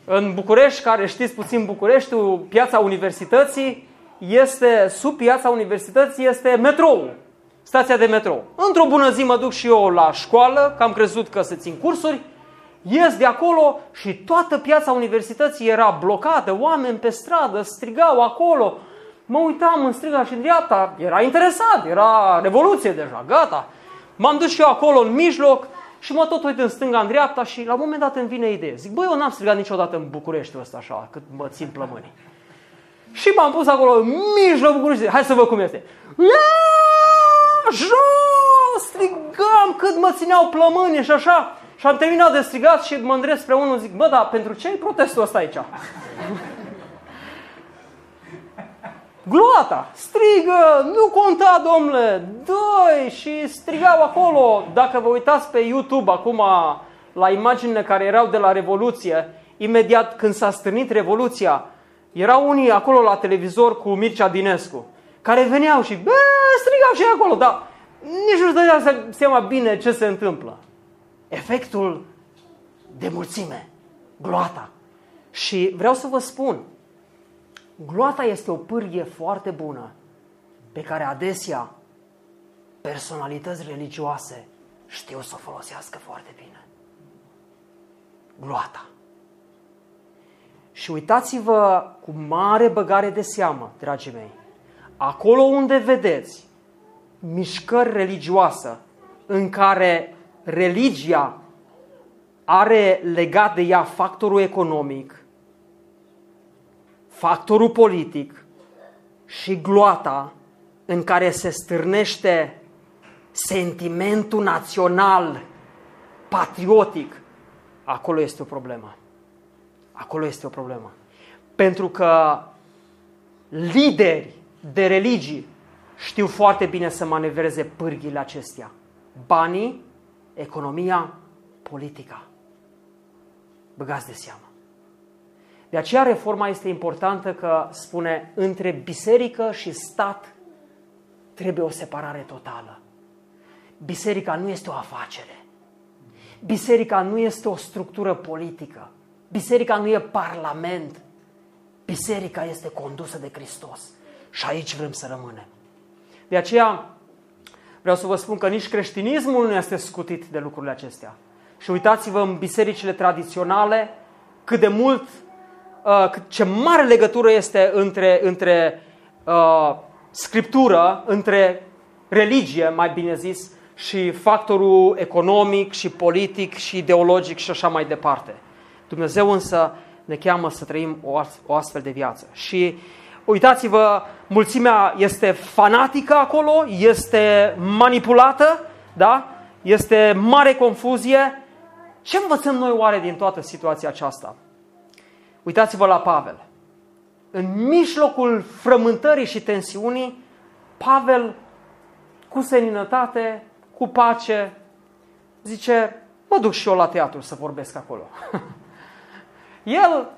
În București, care știți puțin Bucureștiul, piața universității, este, sub piața universității este metrou, stația de metrou. Într-o bună zi mă duc și eu la școală, că am crezut că se țin cursuri, ies de acolo și toată piața universității era blocată, oameni pe stradă strigau acolo. Mă uitam în stânga și în dreapta, era interesat, era revoluție deja, gata. M-am dus și eu acolo în mijloc și mă tot uit în stânga, în dreapta și la un moment dat îmi vine idee. Zic, băi, eu n-am strigat niciodată în București ăsta așa, cât mă țin plămânii. Și m-am pus acolo în mijlocul București. Hai să văd cum este. Ia! Jos! Strigam cât mă țineau plămânii și așa. Și am terminat de strigat și mă îndrept spre unul, zic, bă, dar pentru ce e protestul ăsta aici? Gloata, strigă, nu conta, domnule, dă și strigau acolo. Dacă vă uitați pe YouTube acum la imaginile care erau de la Revoluție, imediat când s-a stârnit Revoluția, erau unii acolo la televizor cu Mircea Dinescu, care veneau și bă, strigau și acolo, dar nici nu-și dădea seama bine ce se întâmplă. Efectul de mulțime, gloata. Și vreau să vă spun, gloata este o pârghie foarte bună pe care adesea personalități religioase știu să o folosească foarte bine. Gloata. Și uitați-vă cu mare băgare de seamă, dragii mei, acolo unde vedeți mișcări religioase în care religia are legat de ea factorul economic, factorul politic și gloata în care se stârnește sentimentul național, patriotic, acolo este o problemă. Acolo este o problemă. Pentru că lideri de religii știu foarte bine să manevreze pârghile acestea. Banii, economia, politica. Băgați de seamă. De aceea reforma este importantă că spune între biserică și stat trebuie o separare totală. Biserica nu este o afacere. Biserica nu este o structură politică. Biserica nu e parlament. Biserica este condusă de Hristos. Și aici vrem să rămânem. De aceea vreau să vă spun că nici creștinismul nu este scutit de lucrurile acestea. Și uitați-vă în bisericile tradiționale cât de mult, uh, ce mare legătură este între, între uh, scriptură, între religie, mai bine zis, și factorul economic și politic și ideologic și așa mai departe. Dumnezeu însă ne cheamă să trăim o, o astfel de viață. Și uitați-vă, mulțimea este fanatică acolo, este manipulată, da? este mare confuzie. Ce învățăm noi oare din toată situația aceasta? Uitați-vă la Pavel. În mijlocul frământării și tensiunii, Pavel, cu seninătate, cu pace, zice, mă duc și eu la teatru să vorbesc acolo. El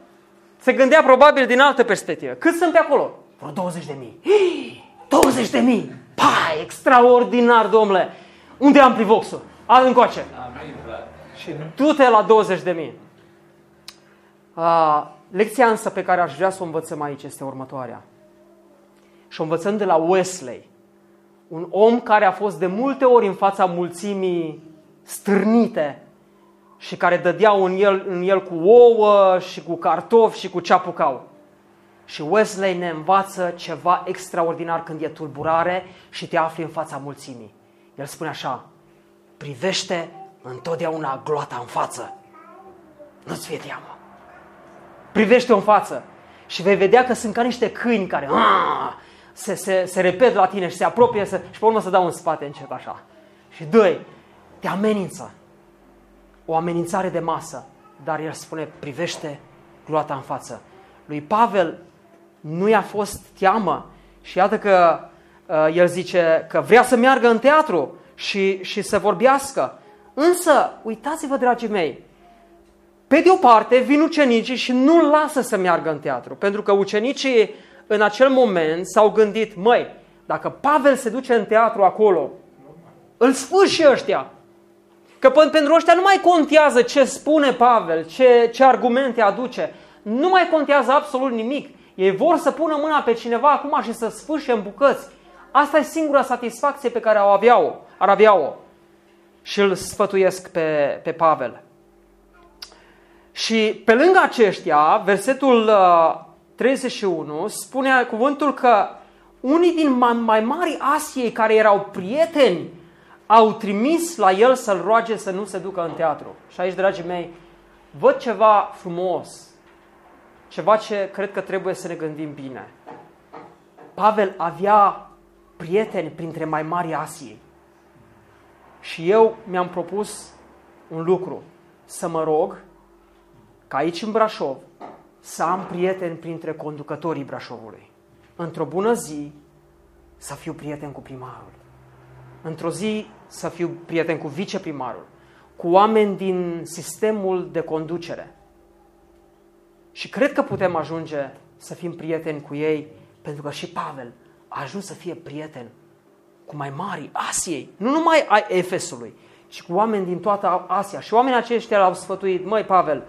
se gândea probabil din altă perspectivă. Cât sunt pe acolo? Vreo 20 de mii. 20 de mii! Pa, extraordinar, domnule! Unde am privoxul? Al încoace. Și du-te la 20 de mii. Uh, lecția însă pe care aș vrea să o învățăm aici este următoarea. Și o învățăm de la Wesley. Un om care a fost de multe ori în fața mulțimii stârnite și care dădeau în el, în el cu ouă și cu cartofi și cu ce apucau. Și Wesley ne învață ceva extraordinar când e tulburare și te afli în fața mulțimii. El spune așa, privește întotdeauna gloata în față. Nu-ți fie teamă. Privește-o în față și vei vedea că sunt ca niște câini care se, se, se repet la tine și se apropie să, și pe urmă să dau în spate încet așa. Și doi, te amenință o amenințare de masă, dar el spune, privește gloata în față. Lui Pavel nu i-a fost teamă și iată că uh, el zice că vrea să meargă în teatru și, și să vorbească. Însă, uitați-vă, dragii mei, pe de o parte vin ucenicii și nu-l lasă să meargă în teatru, pentru că ucenicii în acel moment s-au gândit, măi, dacă Pavel se duce în teatru acolo, îl sfârși ăștia, Că pentru ăștia nu mai contează ce spune Pavel, ce, ce argumente aduce. Nu mai contează absolut nimic. Ei vor să pună mâna pe cineva acum și să sfârșe în bucăți. Asta e singura satisfacție pe care o aveau, ar avea-o. Și îl sfătuiesc pe, pe Pavel. Și pe lângă aceștia, versetul 31 uh, spune cuvântul că unii din mai mari Asiei care erau prieteni au trimis la el să-l roage să nu se ducă în teatru. Și aici, dragii mei, văd ceva frumos, ceva ce cred că trebuie să ne gândim bine. Pavel avea prieteni printre mai mari Asiei. Și eu mi-am propus un lucru. să mă rog ca aici în Brașov să am prieteni printre conducătorii Brașovului. Într-o bună zi să fiu prieten cu primarul. Într-o zi să fiu prieten cu viceprimarul, cu oameni din sistemul de conducere. Și cred că putem ajunge să fim prieteni cu ei, pentru că și Pavel a ajuns să fie prieten cu mai mari Asiei, nu numai a Efesului, ci cu oameni din toată Asia. Și oamenii aceștia l-au sfătuit, măi Pavel,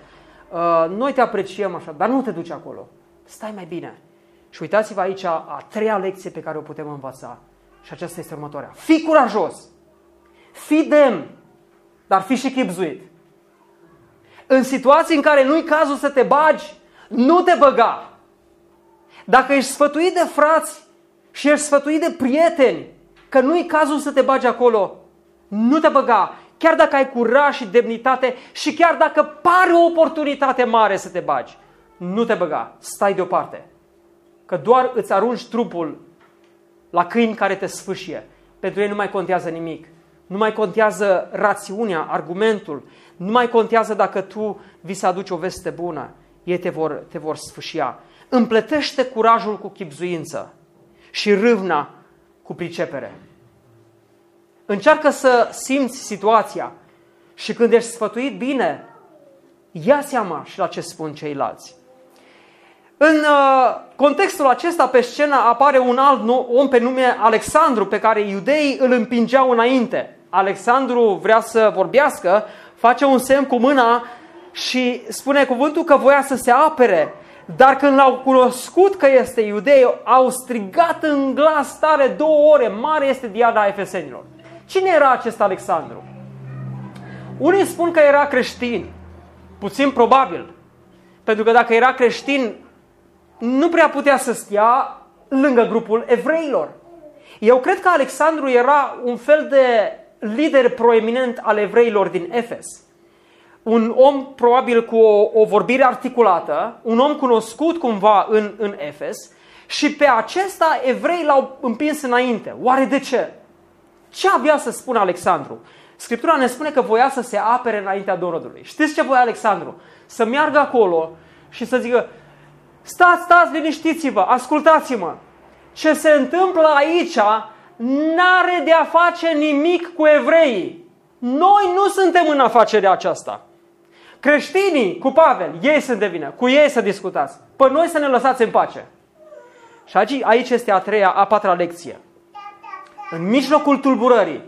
uh, noi te apreciem așa, dar nu te duci acolo, stai mai bine. Și uitați-vă aici a treia lecție pe care o putem învăța. Și aceasta este următoarea. Fii curajos, fii demn, dar fii și chipzuit. În situații în care nu-i cazul să te bagi, nu te băga. Dacă ești sfătuit de frați și ești sfătuit de prieteni, că nu-i cazul să te bagi acolo, nu te băga. Chiar dacă ai curaj și demnitate și chiar dacă pare o oportunitate mare să te bagi, nu te băga. Stai deoparte. Că doar îți arunci trupul la câini care te sfâșie. Pentru ei nu mai contează nimic. Nu mai contează rațiunea, argumentul. Nu mai contează dacă tu vi să aduci o veste bună. Ei te vor, te vor sfâșia. Împletește curajul cu chipzuință și râvna cu pricepere. Încearcă să simți situația și când ești sfătuit bine, ia seama și la ce spun ceilalți. În uh, contextul acesta, pe scenă, apare un alt om pe nume Alexandru, pe care iudeii îl împingeau înainte. Alexandru vrea să vorbească, face un semn cu mâna și spune cuvântul că voia să se apere. Dar când l-au cunoscut că este iudei, au strigat în glas tare două ore, mare este diada efesenilor. Cine era acest Alexandru? Unii spun că era creștin, puțin probabil. Pentru că dacă era creștin, nu prea putea să stea lângă grupul evreilor. Eu cred că Alexandru era un fel de lider proeminent al evreilor din Efes. Un om probabil cu o, o vorbire articulată, un om cunoscut cumva în, în Efes și pe acesta evrei l-au împins înainte. Oare de ce? Ce avea să spună Alexandru? Scriptura ne spune că voia să se apere înaintea Dorodului. Știți ce voia Alexandru? Să meargă acolo și să zică, stați, stați, liniștiți-vă, ascultați-mă. Ce se întâmplă aici n-are de a face nimic cu evreii. Noi nu suntem în afacerea aceasta. Creștinii, cu Pavel, ei sunt de vină, cu ei să discutați. Pe noi să ne lăsați în pace. Și aici, aici este a treia, a patra lecție în mijlocul tulburării,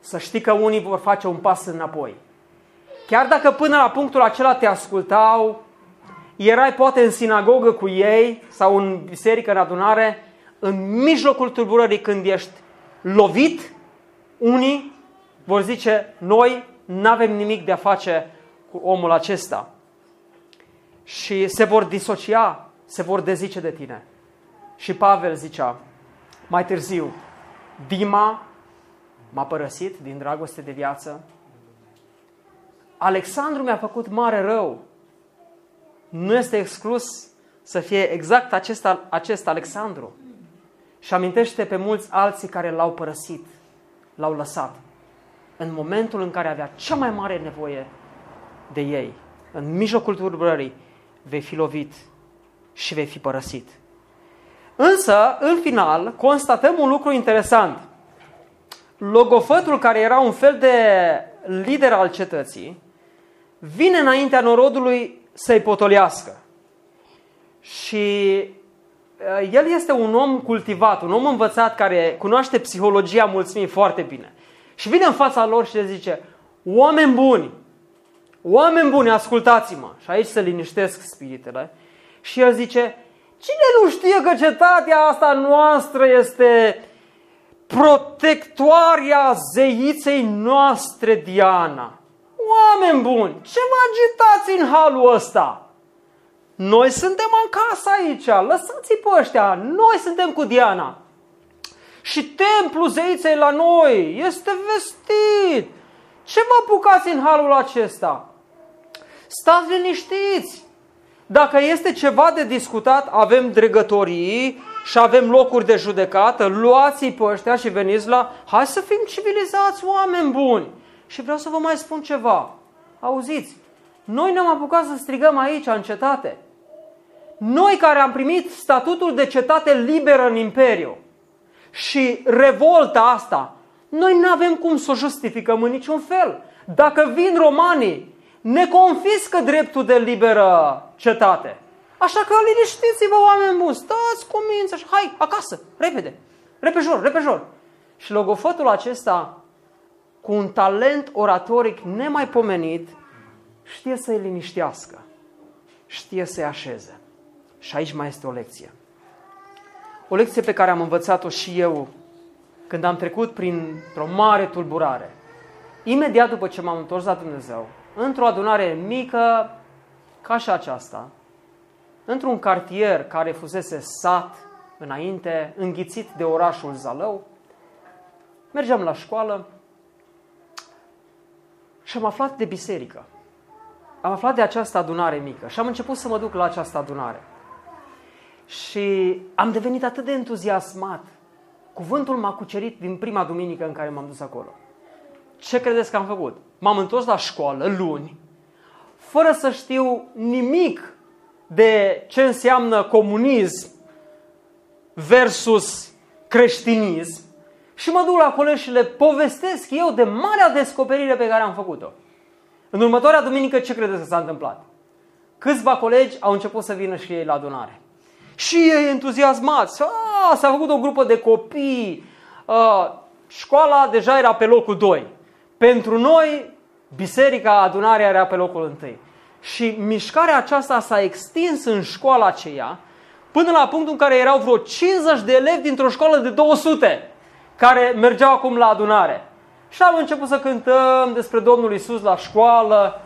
să știi că unii vor face un pas înapoi. Chiar dacă până la punctul acela te ascultau, erai poate în sinagogă cu ei sau în biserică, în adunare, în mijlocul tulburării când ești lovit, unii vor zice, noi nu avem nimic de a face cu omul acesta. Și se vor disocia, se vor dezice de tine. Și Pavel zicea mai târziu, Dima m-a părăsit din dragoste de viață. Alexandru mi-a făcut mare rău. Nu este exclus să fie exact acest, acest Alexandru. Și amintește pe mulți alții care l-au părăsit, l-au lăsat. În momentul în care avea cea mai mare nevoie de ei, în mijlocul tulburării, vei fi lovit și vei fi părăsit. Însă, în final, constatăm un lucru interesant. Logofătul, care era un fel de lider al cetății, vine înaintea norodului să-i potolească. Și uh, el este un om cultivat, un om învățat care cunoaște psihologia mulțimii foarte bine. Și vine în fața lor și le zice, oameni buni, oameni buni, ascultați-mă. Și aici se liniștesc spiritele. Și el zice, Cine nu știe că cetatea asta noastră este protectoarea zeiței noastre Diana? Oameni buni, ce vă agitați în halul ăsta? Noi suntem în casă aici, lăsați-i pe ăștia, noi suntem cu Diana. Și templul zeiței la noi este vestit. Ce vă apucați în halul acesta? Stați liniștiți, dacă este ceva de discutat, avem dregătorii și avem locuri de judecată, luați-i pe ăștia și veniți la... Hai să fim civilizați, oameni buni! Și vreau să vă mai spun ceva. auziți, noi ne-am apucat să strigăm aici, în cetate. Noi care am primit statutul de cetate liberă în Imperiu și revolta asta, noi nu avem cum să o justificăm în niciun fel. Dacă vin romanii, ne confiscă dreptul de liberă cetate. Așa că liniștiți-vă, oameni buni, stați cu mință și hai, acasă, repede, repejor, repejor. Și logofătul acesta, cu un talent oratoric nemaipomenit, știe să-i liniștească, știe să-i așeze. Și aici mai este o lecție. O lecție pe care am învățat-o și eu când am trecut printr-o mare tulburare. Imediat după ce m-am întors la Dumnezeu, într-o adunare mică ca și aceasta, într-un cartier care fusese sat înainte, înghițit de orașul Zalău, mergeam la școală și am aflat de biserică. Am aflat de această adunare mică și am început să mă duc la această adunare. Și am devenit atât de entuziasmat. Cuvântul m-a cucerit din prima duminică în care m-am dus acolo. Ce credeți că am făcut? M-am întors la școală luni, fără să știu nimic de ce înseamnă comunism versus creștinism și mă duc la colegi și le povestesc eu de marea descoperire pe care am făcut-o. În următoarea duminică ce credeți că s-a întâmplat? Câțiva colegi au început să vină și ei la adunare. Și ei entuziasmați. A, s-a făcut o grupă de copii. A, școala deja era pe locul 2. Pentru noi, biserica, adunarea era pe locul 1. Și mișcarea aceasta s-a extins în școala aceea până la punctul în care erau vreo 50 de elevi dintr-o școală de 200 care mergeau acum la adunare. Și am început să cântăm despre Domnul Isus la școală,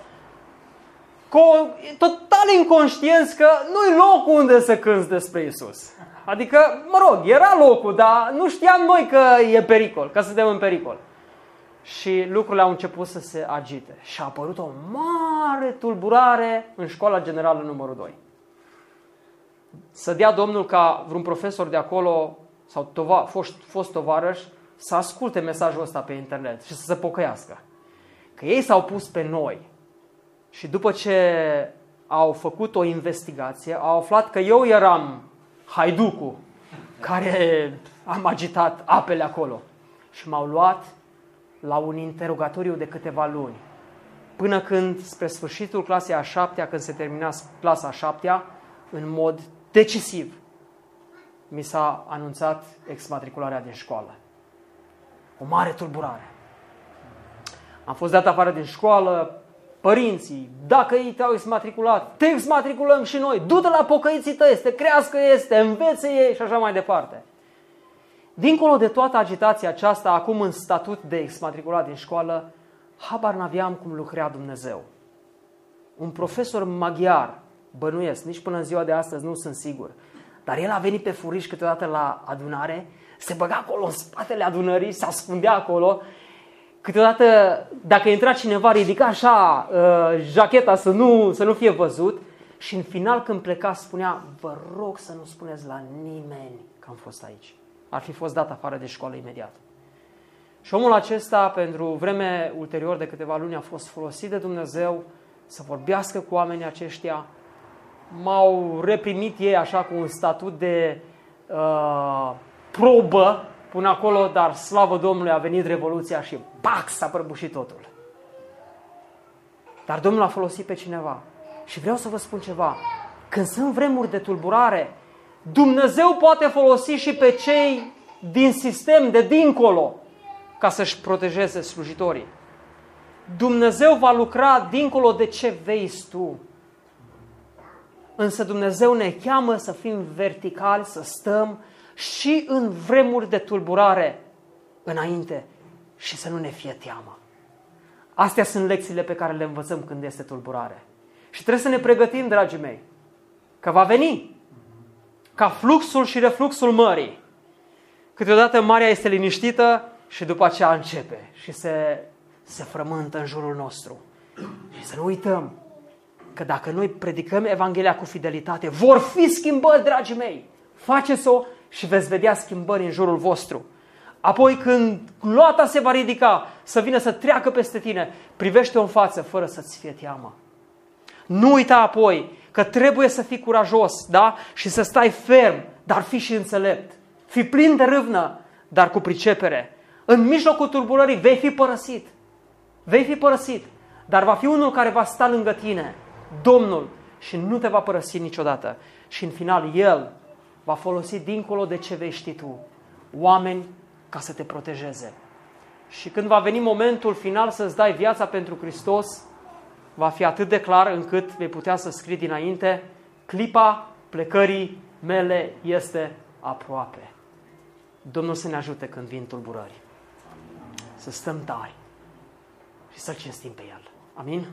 total inconștienți că nu-i locul unde să cânți despre Isus. Adică, mă rog, era locul, dar nu știam noi că e pericol, că suntem în pericol. Și lucrurile au început să se agite. Și a apărut o mare tulburare în școala generală numărul 2. Să dea Domnul ca vreun profesor de acolo sau tova, fost, fost tovarăș să asculte mesajul ăsta pe internet și să se pocăiască. Că ei s-au pus pe noi și după ce au făcut o investigație, au aflat că eu eram haiducul care am agitat apele acolo. Și m-au luat la un interogatoriu de câteva luni. Până când, spre sfârșitul clasei a șaptea, când se termina clasa a șaptea, în mod decisiv, mi s-a anunțat exmatricularea din școală. O mare tulburare. Am fost dat afară din școală, părinții, dacă ei te-au exmatriculat, te exmatriculăm și noi, du-te la pocăiții tăi, să te crească este, învețe ei și așa mai departe. Dincolo de toată agitația aceasta, acum în statut de exmatriculat din școală, habar n-aveam cum lucrea Dumnezeu. Un profesor maghiar, bănuiesc, nici până în ziua de astăzi nu sunt sigur, dar el a venit pe furiș câteodată la adunare, se băga acolo în spatele adunării, se ascundea acolo câteodată, dacă intra cineva, ridica așa uh, jacheta să nu, să nu fie văzut și în final când pleca spunea, vă rog să nu spuneți la nimeni că am fost aici. Ar fi fost dat afară de școală imediat. Și omul acesta, pentru vreme ulterior de câteva luni, a fost folosit de Dumnezeu să vorbească cu oamenii aceștia. M-au reprimit ei așa cu un statut de uh, probă până acolo, dar slavă Domnului a venit Revoluția și bac s-a prăbușit totul. Dar Domnul a folosit pe cineva. Și vreau să vă spun ceva. Când sunt vremuri de tulburare, Dumnezeu poate folosi și pe cei din sistem de dincolo ca să-și protejeze slujitorii. Dumnezeu va lucra dincolo de ce vezi tu. Însă Dumnezeu ne cheamă să fim verticali, să stăm și în vremuri de tulburare înainte și să nu ne fie teamă. Astea sunt lecțiile pe care le învățăm când este tulburare. Și trebuie să ne pregătim, dragii mei, că va veni ca fluxul și refluxul mării. Câteodată marea este liniștită și după aceea începe și se, se frământă în jurul nostru. Și să nu uităm că dacă noi predicăm Evanghelia cu fidelitate, vor fi schimbări, dragii mei. Faceți-o și veți vedea schimbări în jurul vostru. Apoi când gloata se va ridica să vină să treacă peste tine, privește-o în față fără să-ți fie teamă. Nu uita apoi că trebuie să fii curajos, da? Și să stai ferm, dar fi și înțelept. Fi plin de râvnă, dar cu pricepere. În mijlocul turburării vei fi părăsit. Vei fi părăsit, dar va fi unul care va sta lângă tine, Domnul, și nu te va părăsi niciodată. Și în final, El va folosi dincolo de ce vei ști tu, oameni ca să te protejeze. Și când va veni momentul final să-ți dai viața pentru Hristos, va fi atât de clar încât vei putea să scrii dinainte, clipa plecării mele este aproape. Domnul să ne ajute când vin tulburări. Să stăm tari și să-L cinstim pe El. Amin?